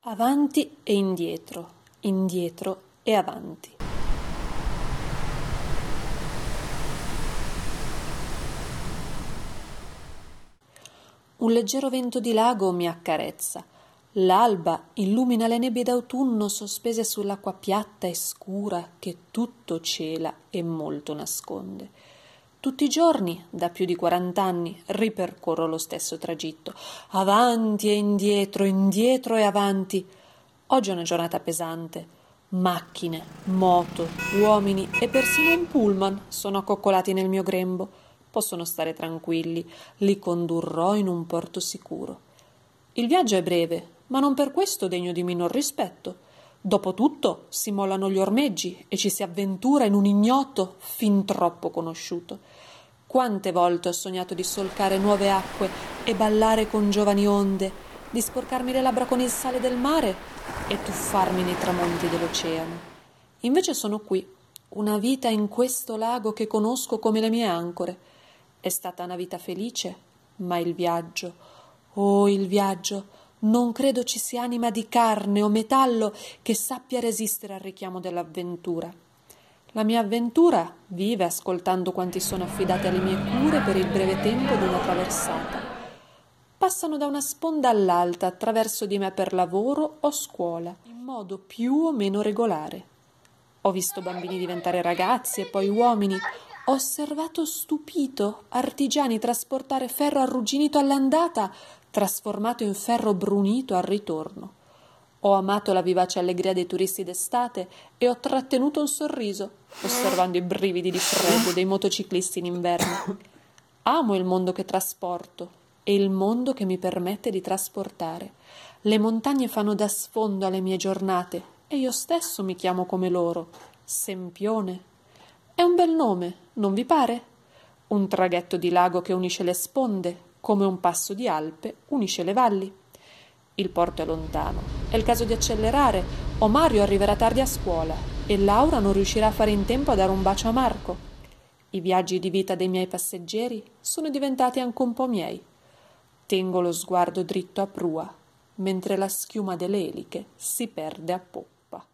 Avanti e indietro, indietro e avanti. Un leggero vento di lago mi accarezza. L'alba illumina le nebbie d'autunno sospese sull'acqua piatta e scura che tutto cela e molto nasconde. Tutti i giorni, da più di quarant'anni, ripercorro lo stesso tragitto, avanti e indietro, indietro e avanti. Oggi è una giornata pesante. Macchine, moto, uomini e persino un pullman sono accoccolati nel mio grembo. Possono stare tranquilli, li condurrò in un porto sicuro. Il viaggio è breve, ma non per questo degno di minor rispetto. Dopotutto si mollano gli ormeggi e ci si avventura in un ignoto fin troppo conosciuto. Quante volte ho sognato di solcare nuove acque e ballare con giovani onde, di sporcarmi le labbra con il sale del mare e tuffarmi nei tramonti dell'oceano. Invece sono qui, una vita in questo lago che conosco come le mie ancore. È stata una vita felice, ma il viaggio, oh il viaggio, non credo ci sia anima di carne o metallo che sappia resistere al richiamo dell'avventura. La mia avventura vive ascoltando quanti sono affidati alle mie cure per il breve tempo di una traversata. Passano da una sponda all'altra attraverso di me per lavoro o scuola, in modo più o meno regolare. Ho visto bambini diventare ragazzi e poi uomini. Ho osservato stupito artigiani trasportare ferro arrugginito all'andata trasformato in ferro brunito al ritorno. Ho amato la vivace allegria dei turisti d'estate e ho trattenuto un sorriso, osservando i brividi di freddo dei motociclisti in inverno. Amo il mondo che trasporto e il mondo che mi permette di trasportare. Le montagne fanno da sfondo alle mie giornate e io stesso mi chiamo come loro, Sempione. È un bel nome, non vi pare? Un traghetto di lago che unisce le sponde, come un passo di Alpe unisce le valli. Il porto è lontano, è il caso di accelerare o Mario arriverà tardi a scuola e Laura non riuscirà a fare in tempo a dare un bacio a Marco. I viaggi di vita dei miei passeggeri sono diventati anche un po' miei. Tengo lo sguardo dritto a prua, mentre la schiuma delle eliche si perde a poppa.